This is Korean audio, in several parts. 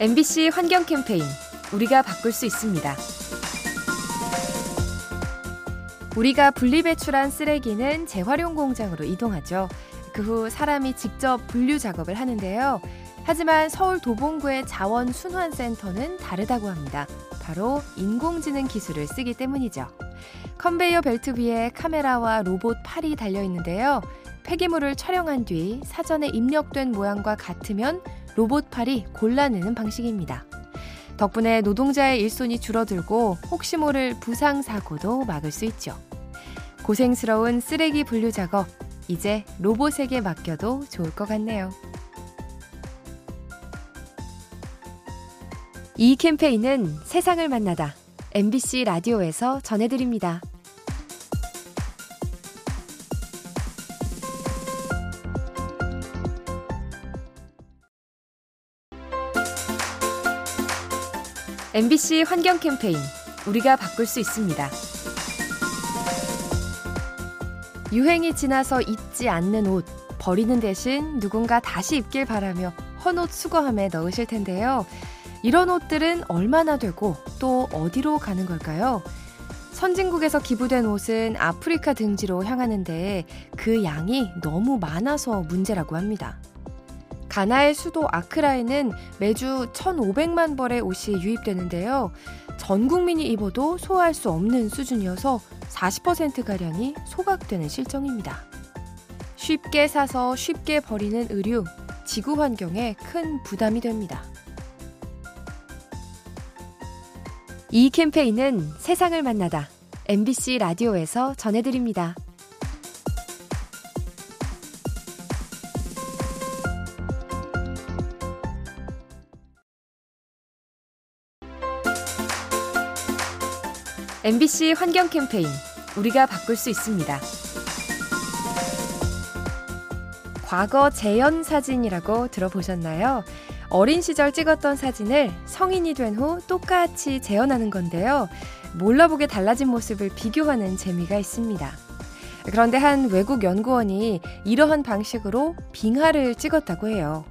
MBC 환경 캠페인 우리가 바꿀 수 있습니다. 우리가 분리배출한 쓰레기는 재활용 공장으로 이동하죠. 그 후 사람이 직접 분류 작업을 하는데요. 하지만 서울 도봉구의 자원 순환센터는 다르다고 합니다. 바로 인공지능 기술을 쓰기 때문이죠. 컨베이어 벨트 위에 카메라와 로봇 팔이 달려 있는데요. 폐기물을 촬영한 뒤 사전에 입력된 모양과 같으면 로봇 팔이 골라내는 방식입니다. 덕분에 노동자의 일손이 줄어들고 혹시 모를 부상 사고도 막을 수 있죠. 고생스러운 쓰레기 분류 작업 이제 로봇에게 맡겨도 좋을 것 같네요. 이 캠페인은 세상을 만나다 MBC 라디오에서 전해드립니다. MBC 환경 캠페인 우리가 바꿀 수 있습니다. 유행이 지나서 입지 않는 옷 버리는 대신 누군가 다시 입길 바라며 헌옷 수거함에 넣으실 텐데요. 이런 옷들은 얼마나 되고 또 어디로 가는 걸까요? 선진국에서 기부된 옷은 아프리카 등지로 향하는데 그 양이 너무 많아서 문제라고 합니다. 가나의 수도 아크라에는 매주 1,500만 벌의 옷이 유입되는데요. 전 국민이 입어도 소화할 수 없는 수준이어서 40%가량이 소각되는 실정입니다. 쉽게 사서 쉽게 버리는 의류, 지구 환경에 큰 부담이 됩니다. 이 캠페인은 세상을 만나다 MBC 라디오에서 전해드립니다. MBC 환경 캠페인 우리가 바꿀 수 있습니다. 과거 재현 사진이라고 들어보셨나요? 어린 시절 찍었던 사진을 성인이 된 후 똑같이 재현하는 건데요. 몰라보게 달라진 모습을 비교하는 재미가 있습니다. 그런데 한 외국 연구원이 이러한 방식으로 빙하를 찍었다고 해요.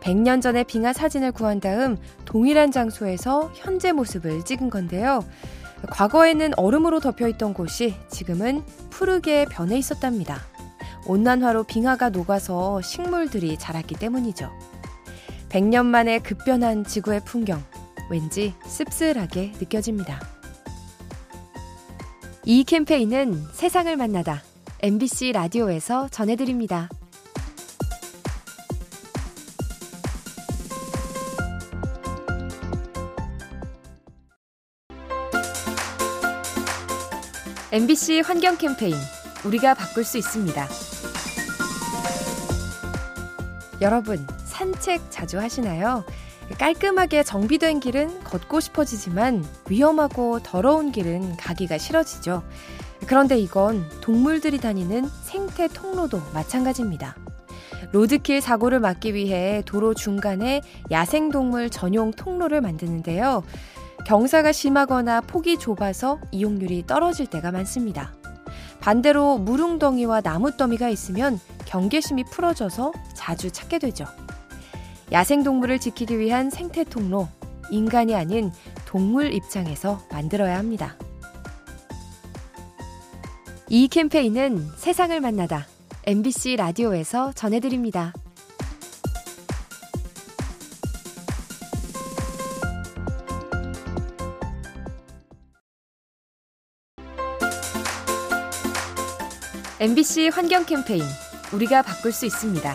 100년 전의 빙하 사진을 구한 다음 동일한 장소에서 현재 모습을 찍은 건데요. 과거에는 얼음으로 덮여 있던 곳이 지금은 푸르게 변해 있었답니다. 온난화로 빙하가 녹아서 식물들이 자랐기 때문이죠. 100년 만에 급변한 지구의 풍경, 왠지 씁쓸하게 느껴집니다. 이 캠페인은 세상을 만나다 MBC 라디오에서 전해드립니다. MBC 환경 캠페인 우리가 바꿀 수 있습니다. 여러분, 산책 자주 하시나요? 깔끔하게 정비된 길은 걷고 싶어지지만 위험하고 더러운 길은 가기가 싫어지죠. 그런데 이건 동물들이 다니는 생태 통로도 마찬가지입니다. 로드킬 사고를 막기 위해 도로 중간에 야생동물 전용 통로를 만드는데요. 경사가 심하거나 폭이 좁아서 이용률이 떨어질 때가 많습니다. 반대로 물웅덩이와 나무더미가 있으면 경계심이 풀어져서 자주 찾게 되죠. 야생동물을 지키기 위한 생태 통로, 인간이 아닌 동물 입장에서 만들어야 합니다. 이 캠페인은 세상을 만나다 MBC 라디오에서 전해드립니다. MBC 환경 캠페인 우리가 바꿀 수 있습니다.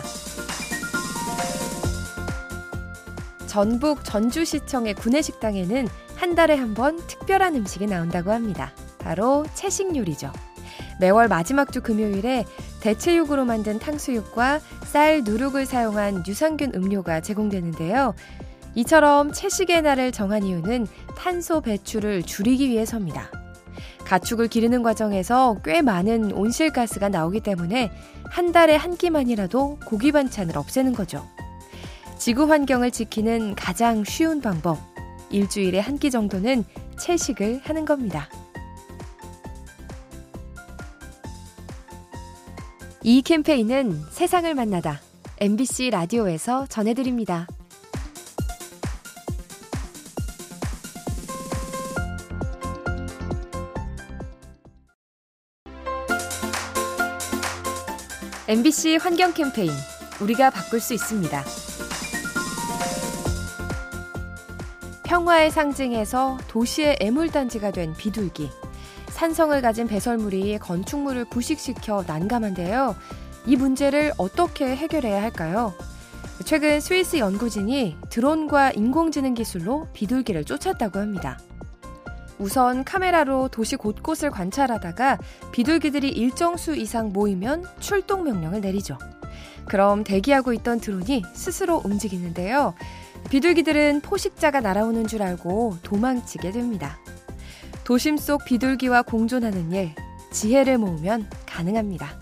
전북 전주시청의 구내식당에는 한 달에 한 번 특별한 음식이 나온다고 합니다. 바로 채식 요리죠. 매월 마지막 주 금요일에 대체육으로 만든 탕수육과 쌀 누룩을 사용한 유산균 음료가 제공되는데요. 이처럼 채식의 날을 정한 이유는 탄소 배출을 줄이기 위해서입니다. 가축을 기르는 과정에서 꽤 많은 온실가스가 나오기 때문에 한 달에 한 끼만이라도 고기 반찬을 없애는 거죠. 지구 환경을 지키는 가장 쉬운 방법. 일주일에 한 끼 정도는 채식을 하는 겁니다. 이 캠페인은 세상을 만나다 MBC 라디오에서 전해드립니다. MBC 환경 캠페인 우리가 바꿀 수 있습니다. 평화의 상징에서 도시의 애물단지가 된 비둘기. 산성을 가진 배설물이 건축물을 부식시켜 난감한데요. 이 문제를 어떻게 해결해야 할까요? 최근 스위스 연구진이 드론과 인공지능 기술로 비둘기를 쫓았다고 합니다. 우선 카메라로 도시 곳곳을 관찰하다가 비둘기들이 일정 수 이상 모이면 출동 명령을 내리죠. 그럼 대기하고 있던 드론이 스스로 움직이는데요. 비둘기들은 포식자가 날아오는 줄 알고 도망치게 됩니다. 도심 속 비둘기와 공존하는 일, 지혜를 모으면 가능합니다.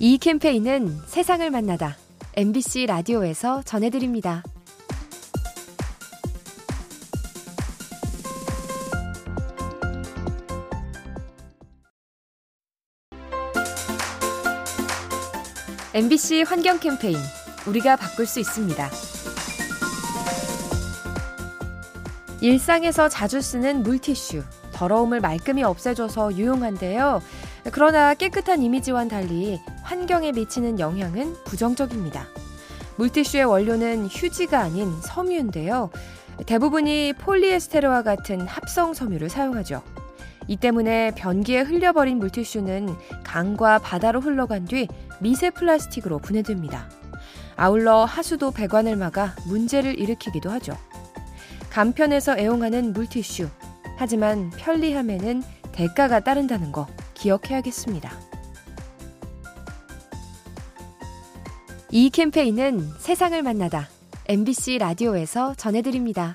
이 캠페인은 세상을 만나다 MBC 라디오에서 전해드립니다. MBC 환경 캠페인 우리가 바꿀 수 있습니다. 일상에서 자주 쓰는 물티슈, 더러움을 말끔히 없애줘서 유용한데요. 그러나 깨끗한 이미지와는 달리 환경에 미치는 영향은 부정적입니다. 물티슈의 원료는 휴지가 아닌 섬유인데요. 대부분이 폴리에스테르와 같은 합성 섬유를 사용하죠. 이 때문에 변기에 흘려버린 물티슈는 강과 바다로 흘러간 뒤 미세 플라스틱으로 분해됩니다. 아울러 하수도 배관을 막아 문제를 일으키기도 하죠. 간편해서 애용하는 물티슈. 하지만 편리함에는 대가가 따른다는 거 기억해야겠습니다. 이 캠페인은 세상을 만나다 MBC 라디오에서 전해드립니다.